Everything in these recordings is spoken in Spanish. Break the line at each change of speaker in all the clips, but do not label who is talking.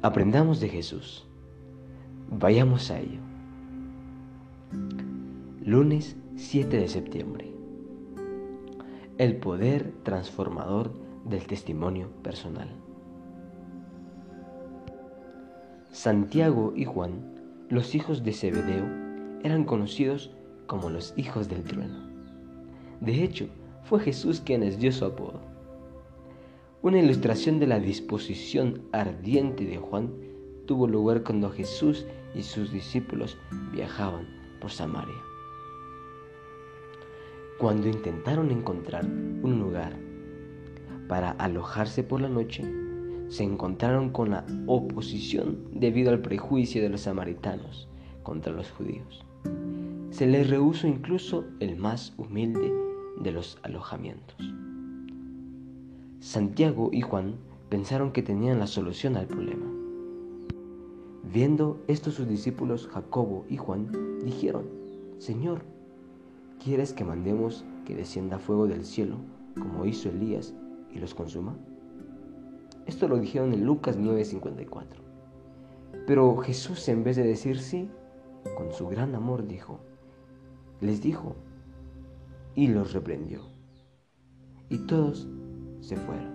Aprendamos de Jesús. Vayamos a ello. Lunes 7 de septiembre. El poder transformador del testimonio personal. Santiago y Juan, los hijos de Zebedeo, eran conocidos como los hijos del trueno. De hecho, fue Jesús quien les dio su apodo. Una ilustración de la disposición ardiente de Juan tuvo lugar cuando Jesús y sus discípulos viajaban por Samaria. Cuando intentaron encontrar un lugar para alojarse por la noche, se encontraron con la oposición debido al prejuicio de los samaritanos contra los judíos. Se les rehusó incluso el más humilde de los alojamientos. Santiago y Juan pensaron que tenían la solución al problema. Viendo esto sus discípulos Jacobo y Juan dijeron, Señor, ¿quieres que mandemos que descienda fuego del cielo como hizo Elías y los consuma? Esto lo dijeron en Lucas 9:54. Pero Jesús en vez de decir sí, con su gran amor dijo, les dijo y los reprendió. Y todos se fueron.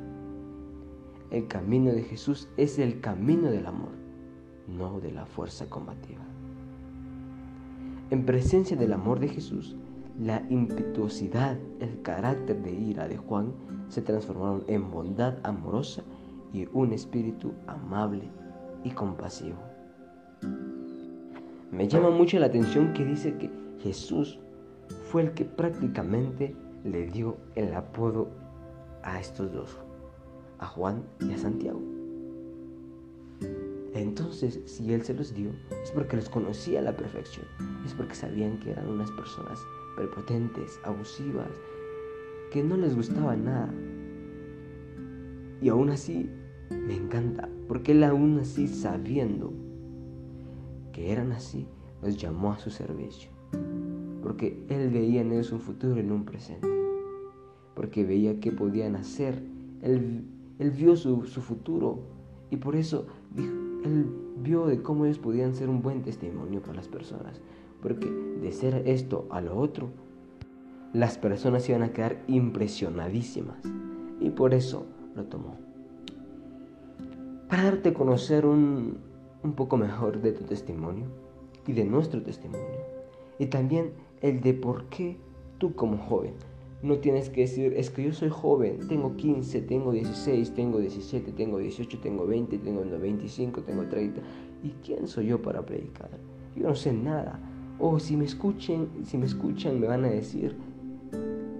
El camino de Jesús es el camino del amor, no de la fuerza combativa. En presencia del amor de Jesús, la impetuosidad, el carácter de ira de Juan se transformaron en bondad amorosa y un espíritu amable y compasivo. Me llama mucho la atención que dice que Jesús fue el que prácticamente le dio el apodo a estos dos, a Juan y a Santiago. Entonces, si Él se los dio, es porque los conocía a la perfección, es porque sabían que eran unas personas prepotentes, abusivas, que no les gustaba nada. Y aún así me encanta, porque Él aún así sabiendo que eran así, los llamó a su servicio. Porque Él veía en ellos un futuro en un presente. Porque veía que podían hacer. Él, él vio su, su, futuro y por eso Él vio de cómo ellos podían ser un buen testimonio para las personas. Porque de ser esto a lo otro, las personas iban a quedar impresionadísimas. Y por eso lo tomó para darte a conocer un, un poco mejor de tu testimonio y de nuestro testimonio. Y también el de por qué tú como joven no tienes que decir, es que yo soy joven, tengo 15, tengo 16, tengo 17, tengo 18, tengo 20, tengo 25, tengo 30. ¿Y quién soy yo para predicar? Yo no sé nada. O si me escuchen, si me escuchan me van a decir,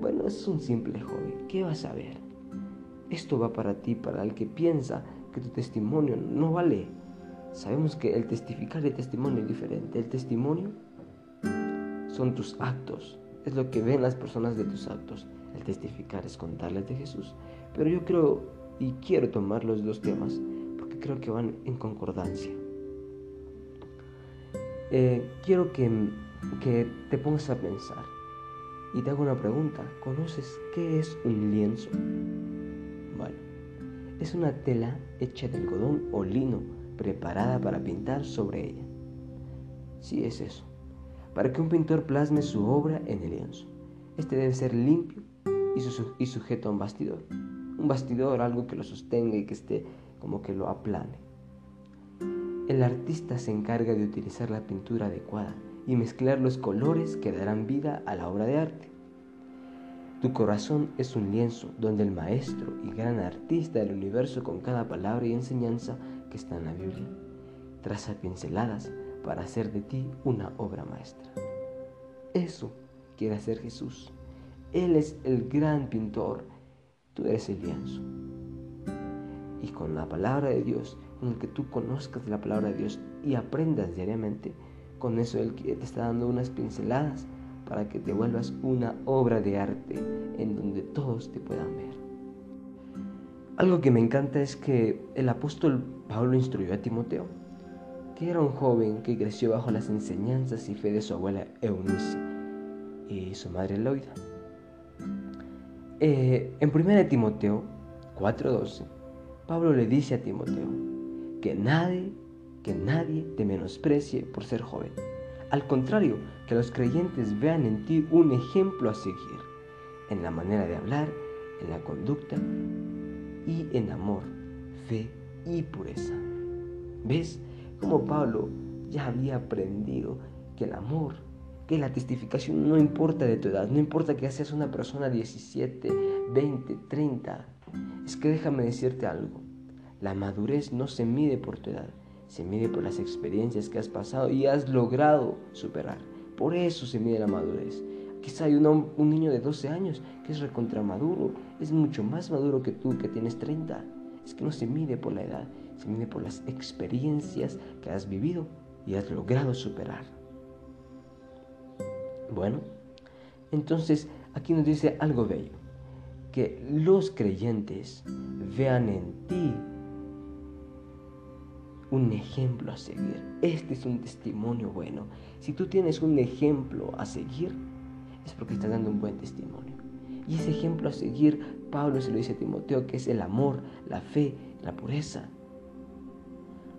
bueno, es un simple joven, ¿qué vas a ver? Esto va para ti, para el que piensa que tu testimonio no vale. Sabemos que el testificar de testimonio es diferente. El testimonio son tus actos, es lo que ven las personas de tus actos. El testificar es contarles de Jesús. Pero yo creo y quiero tomar los dos temas porque creo que van en concordancia. Eh, quiero que, que te pongas a pensar y te hago una pregunta. ¿Conoces qué es un lienzo? es una tela hecha de algodón o lino preparada para pintar sobre ella. Sí es eso, para que un pintor plasme su obra en el lienzo. Este debe ser limpio y, sujeto a un bastidor. Un bastidor, algo que lo sostenga y que esté como que lo aplane. El artista se encarga de utilizar la pintura adecuada y mezclar los colores que darán vida a la obra de arte. Tu corazón es un lienzo donde el maestro y gran artista del universo con cada palabra y enseñanza que está en la Biblia traza pinceladas para hacer de ti una obra maestra. Eso quiere hacer Jesús. Él es el gran pintor, tú eres el lienzo. Y con la palabra de Dios, con el que tú conozcas la palabra de Dios y aprendas diariamente, con eso Él te está dando unas pinceladas para que te vuelvas una obra de arte en donde todos te puedan ver. Algo que me encanta es que el apóstol Pablo instruyó a Timoteo, que era un joven que creció bajo las enseñanzas y fe de su abuela Eunice y su madre Loida. Eh, en 1 Timoteo 4:12, Pablo le dice a Timoteo que nadie, que nadie te menosprecie por ser joven. Al contrario, que los creyentes vean en ti un ejemplo a seguir, en la manera de hablar, en la conducta y en amor, fe y pureza. ¿Ves cómo Pablo ya había aprendido que el amor, que la testificación no importa de tu edad, no importa que seas una persona 17, 20, 30. Es que déjame decirte algo, la madurez no se mide por tu edad, se mide por las experiencias que has pasado y has logrado superar. Por eso se mide la madurez. Quizá hay un, un niño de 12 años que es recontramaduro, es mucho más maduro que tú que tienes 30. Es que no se mide por la edad, se mide por las experiencias que has vivido y has logrado superar. Bueno, entonces aquí nos dice algo bello, que los creyentes vean en ti un ejemplo a seguir. Este es un testimonio bueno. Si tú tienes un ejemplo a seguir, es porque estás dando un buen testimonio. Y ese ejemplo a seguir, Pablo se lo dice a Timoteo, que es el amor, la fe, la pureza.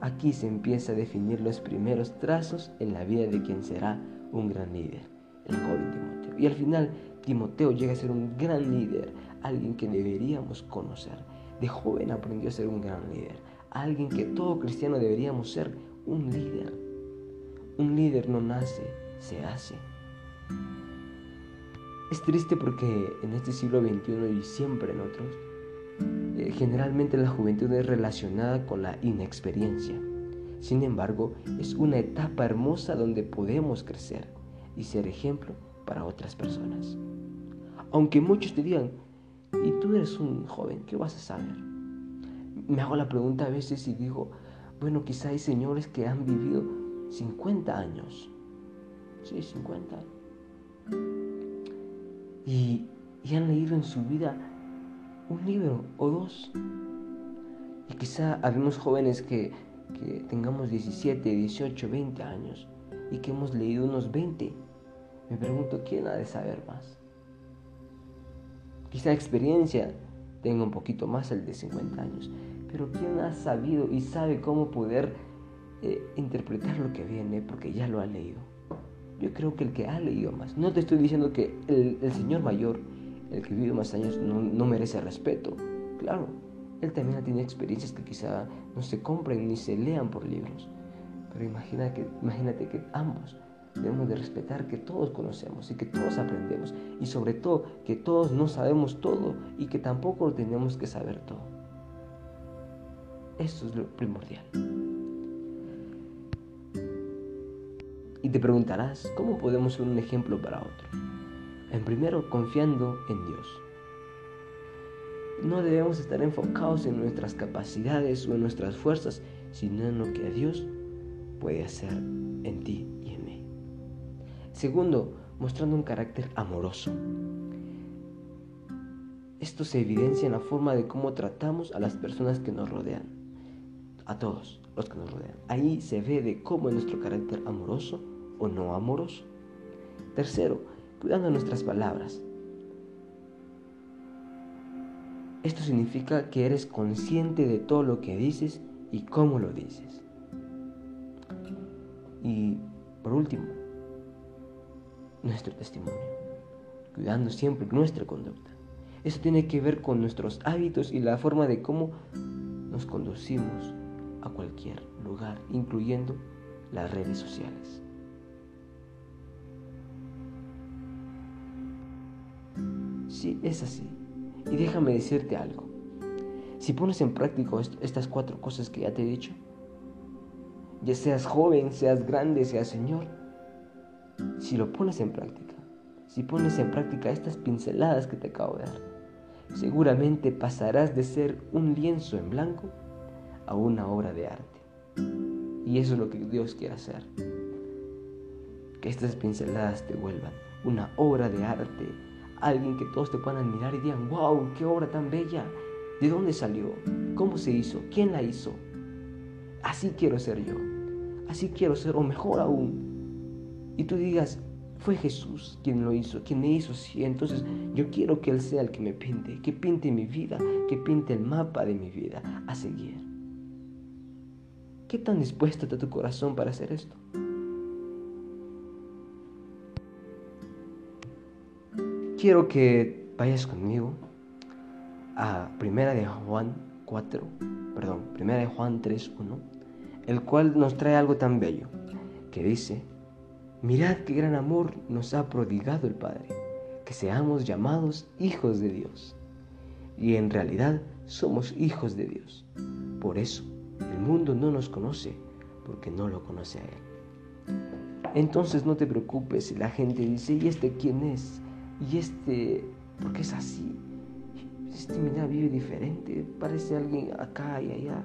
Aquí se empieza a definir los primeros trazos en la vida de quien será un gran líder, el joven Timoteo. Y al final, Timoteo llega a ser un gran líder, alguien que deberíamos conocer. De joven aprendió a ser un gran líder, alguien que todo cristiano deberíamos ser, un líder. Un líder no nace, se hace. Es triste porque en este siglo XXI y siempre en otros, generalmente la juventud es relacionada con la inexperiencia. Sin embargo, es una etapa hermosa donde podemos crecer y ser ejemplo para otras personas. Aunque muchos te digan, y tú eres un joven, ¿qué vas a saber? Me hago la pregunta a veces y digo, bueno, quizá hay señores que han vivido 50 años. Sí, 50 Y, y han leído en su vida un libro o dos. Y quizá habemos jóvenes que, que tengamos 17, 18, 20 años y que hemos leído unos 20. Me pregunto, ¿quién ha de saber más? Quizá experiencia tenga un poquito más el de 50 años, pero ¿quién ha sabido y sabe cómo poder eh, interpretar lo que viene porque ya lo ha leído? Yo creo que el que ha leído más, no te estoy diciendo que el, el señor mayor el que vive más años no, merece respeto. Claro, él también tiene experiencias que quizá no se compren ni se lean por libros. Pero imagina que, imagínate que ambos debemos de respetar que todos conocemos y que todos aprendemos. Y sobre todo que todos no sabemos todo y que tampoco tenemos que saber todo. Eso es lo primordial. Y te preguntarás, ¿cómo podemos ser un ejemplo para otros? En primero, confiando en Dios. No debemos estar enfocados en nuestras capacidades o en nuestras fuerzas, sino en lo que Dios puede hacer en ti y en mí. Segundo, mostrando un carácter amoroso. Esto se evidencia en la forma de cómo tratamos a las personas que nos rodean, a todos los que nos rodean. Ahí se ve de cómo es nuestro carácter amoroso o no amoroso. Tercero, cuidando nuestras palabras. Esto significa que eres consciente de todo lo que dices y cómo lo dices. Y por último, nuestro testimonio, cuidando siempre nuestra conducta. Eso tiene que ver con nuestros hábitos y la forma de cómo nos conducimos a cualquier lugar, incluyendo las redes sociales. Sí, es así. Y déjame decirte algo. Si pones en práctica estas cuatro cosas que ya te he dicho, ya seas joven, seas grande, seas señor, si lo pones en práctica, si pones en práctica estas pinceladas que te acabo de dar, seguramente pasarás de ser un lienzo en blanco a una obra de arte. Y eso es lo que Dios quiere hacer. Que estas pinceladas te vuelvan una obra de arte alguien que todos te puedan admirar y digan, wow, qué obra tan bella, ¿de dónde salió? ¿Cómo se hizo? ¿Quién la hizo? Así quiero ser yo, así quiero ser, o mejor aún. Y tú digas, fue Jesús quien lo hizo, quien me hizo así. Entonces yo quiero que Él sea el que me pinte, que pinte mi vida, que pinte el mapa de mi vida a seguir. ¿Qué tan dispuesto está tu corazón para hacer esto? Quiero que vayas conmigo a Primera de Juan 4, perdón, Primera de Juan 3, 1, el cual nos trae algo tan bello, que dice, mirad qué gran amor nos ha prodigado el Padre, que seamos llamados hijos de Dios. Y en realidad somos hijos de Dios. Por eso el mundo no nos conoce, porque no lo conoce a Él. Entonces no te preocupes si la gente dice, ¿y este quién es? ¿Y este por qué es así? Este mira vive diferente, parece alguien acá y allá.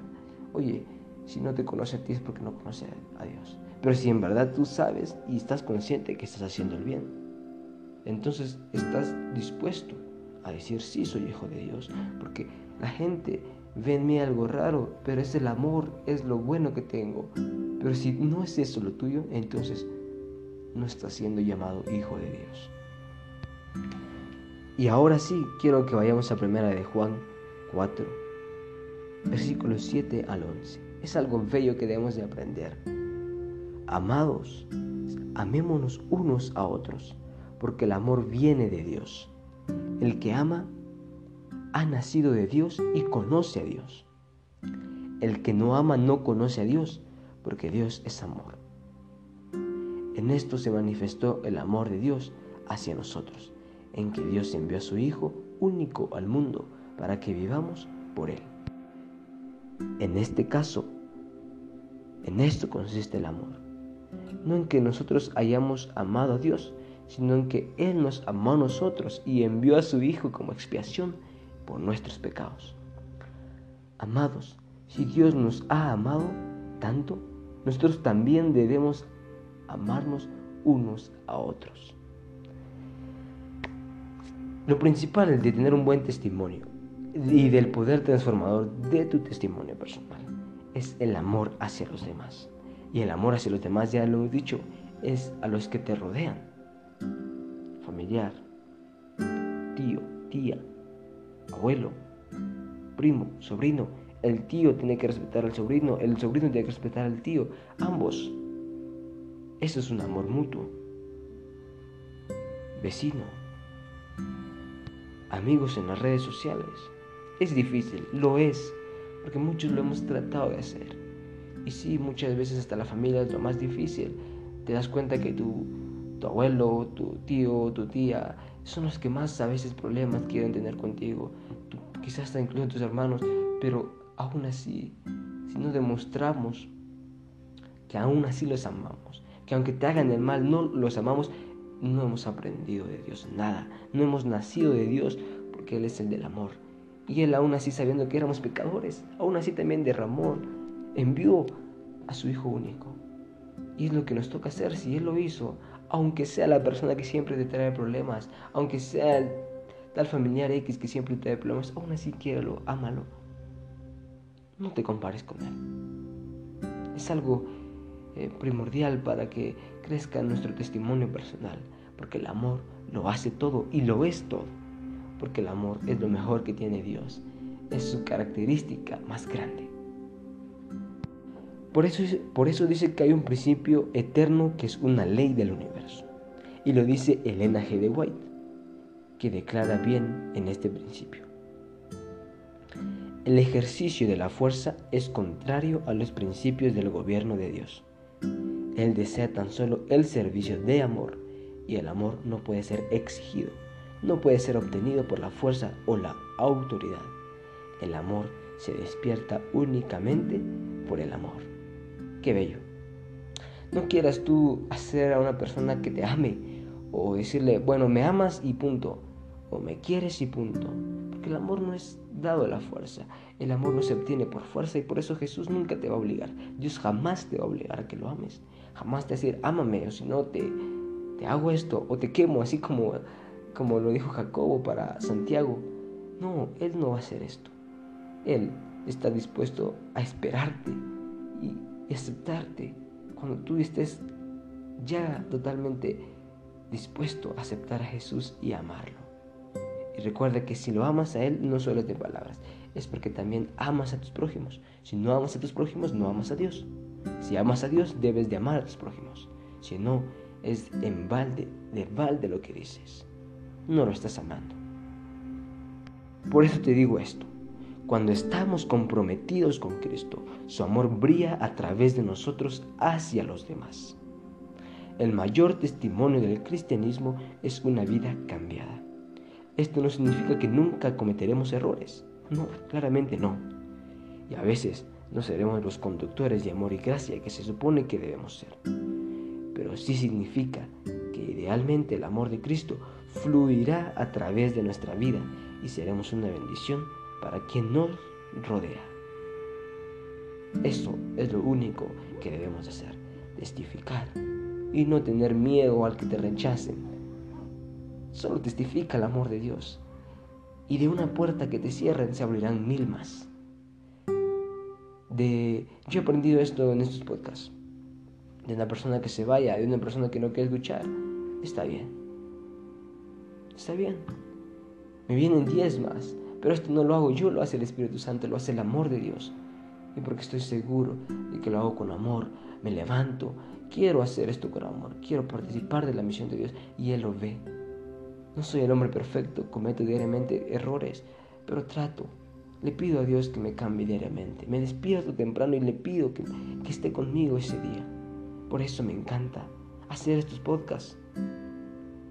Oye, si no te conoce a ti es porque no conoce a Dios. Pero si en verdad tú sabes y estás consciente que estás haciendo el bien, entonces estás dispuesto a decir sí soy hijo de Dios, porque la gente ve en mí algo raro, pero es el amor, es lo bueno que tengo. Pero si no es eso lo tuyo, entonces no estás siendo llamado hijo de Dios. Y ahora sí, quiero que vayamos a primera de Juan 4, versículos 7 al 11. Es algo bello que debemos de aprender. Amados, amémonos unos a otros, porque el amor viene de Dios. El que ama ha nacido de Dios y conoce a Dios. El que no ama no conoce a Dios, porque Dios es amor. En esto se manifestó el amor de Dios hacia nosotros, en que Dios envió a su Hijo único al mundo para que vivamos por Él. En este caso, en esto consiste el amor. No en que nosotros hayamos amado a Dios, sino en que Él nos amó a nosotros y envió a su Hijo como expiación por nuestros pecados. Amados, si Dios nos ha amado tanto, nosotros también debemos amarnos unos a otros. Lo principal de tener un buen testimonio y del poder transformador de tu testimonio personal es el amor hacia los demás. Y el amor hacia los demás, ya lo he dicho, es a los que te rodean. Familiar, tío, tía, abuelo, primo, sobrino. El tío tiene que respetar al sobrino, el sobrino tiene que respetar al tío, ambos. Eso es un amor mutuo. Vecino, amigos en las redes sociales. Es difícil, lo es, porque muchos lo hemos tratado de hacer. Y sí, muchas veces hasta la familia es lo más difícil. Te das cuenta que tu, tu abuelo, tu tío, tu tía son los que más a veces problemas quieren tener contigo. quizás hasta incluso tus hermanos, pero aún así, si no demostramos que aún así los amamos, que aunque te hagan el mal, no los amamos, no hemos aprendido de Dios nada, no hemos nacido de Dios porque Él es el del amor. Y Él aún así sabiendo que éramos pecadores, aún así también derramó, envió a su Hijo único. Y es lo que nos toca hacer, si Él lo hizo, aunque sea la persona que siempre te trae problemas, aunque sea el tal familiar X que siempre te trae problemas, aún así quiéralo, ámalo. No te compares con Él. Es algo eh, primordial para que crezca nuestro testimonio personal, porque el amor lo hace todo y lo es todo, porque el amor es lo mejor que tiene Dios, es su característica más grande. Por eso, por eso dice que hay un principio eterno que es una ley del universo. Y lo dice Elena G. de White, que declara bien en este principio. El ejercicio de la fuerza es contrario a los principios del gobierno de Dios. Él desea tan solo el servicio de amor y el amor no puede ser exigido, no puede ser obtenido por la fuerza o la autoridad. El amor se despierta únicamente por el amor. Qué bello. No quieras tú hacer a una persona que te ame o decirle, bueno, me amas y punto, o me quieres y punto. Porque el amor no es dado a la fuerza, el amor no se obtiene por fuerza y por eso Jesús nunca te va a obligar. Dios jamás te va a obligar a que lo ames. Jamás decir, ámame, o si no te, te hago esto, o te quemo, así como, como lo dijo Jacobo para Santiago. No, Él no va a hacer esto. Él está dispuesto a esperarte y aceptarte cuando tú estés ya totalmente dispuesto a aceptar a Jesús y amarlo. Y recuerda que si lo amas a Él, no solo es de palabras, es porque también amas a tus prójimos. Si no amas a tus prójimos, no amas a Dios. Si amas a Dios, debes de amar a tus prójimos. Si no, es en balde, de balde lo que dices. No lo estás amando. Por eso te digo esto. Cuando estamos comprometidos con Cristo, su amor brilla a través de nosotros hacia los demás. El mayor testimonio del cristianismo es una vida cambiada. Esto no significa que nunca cometeremos errores. No, claramente no. Y a veces no seremos los conductores de amor y gracia que se supone que debemos ser. Pero sí significa que idealmente el amor de Cristo fluirá a través de nuestra vida y seremos una bendición para quien nos rodea. Eso es lo único que debemos hacer, testificar y no tener miedo al que te rechacen. Solo testifica el amor de Dios y de una puerta que te cierren se abrirán mil más. De, yo he aprendido esto en estos podcasts. De una persona que se vaya, de una persona que no quiere escuchar, está bien. Está bien. Me vienen diez más, pero esto no lo hago yo, lo hace el Espíritu Santo, lo hace el amor de Dios. Y porque estoy seguro de que lo hago con amor, me levanto, quiero hacer esto con amor, quiero participar de la misión de Dios y Él lo ve. No soy el hombre perfecto, cometo diariamente errores, pero trato. Le pido a Dios que me cambie diariamente. Me despierto temprano y le pido que, esté conmigo ese día. Por eso me encanta hacer estos podcasts.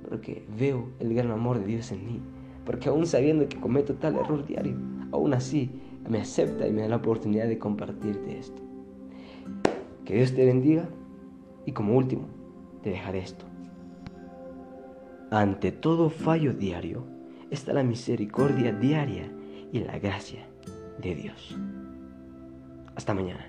Porque veo el gran amor de Dios en mí. Porque aún sabiendo que cometo tal error diario, aún así me acepta y me da la oportunidad de compartirte esto. Que Dios te bendiga y como último, te dejaré esto. Ante todo fallo diario está la misericordia diaria y la gracia de Dios. Hasta mañana.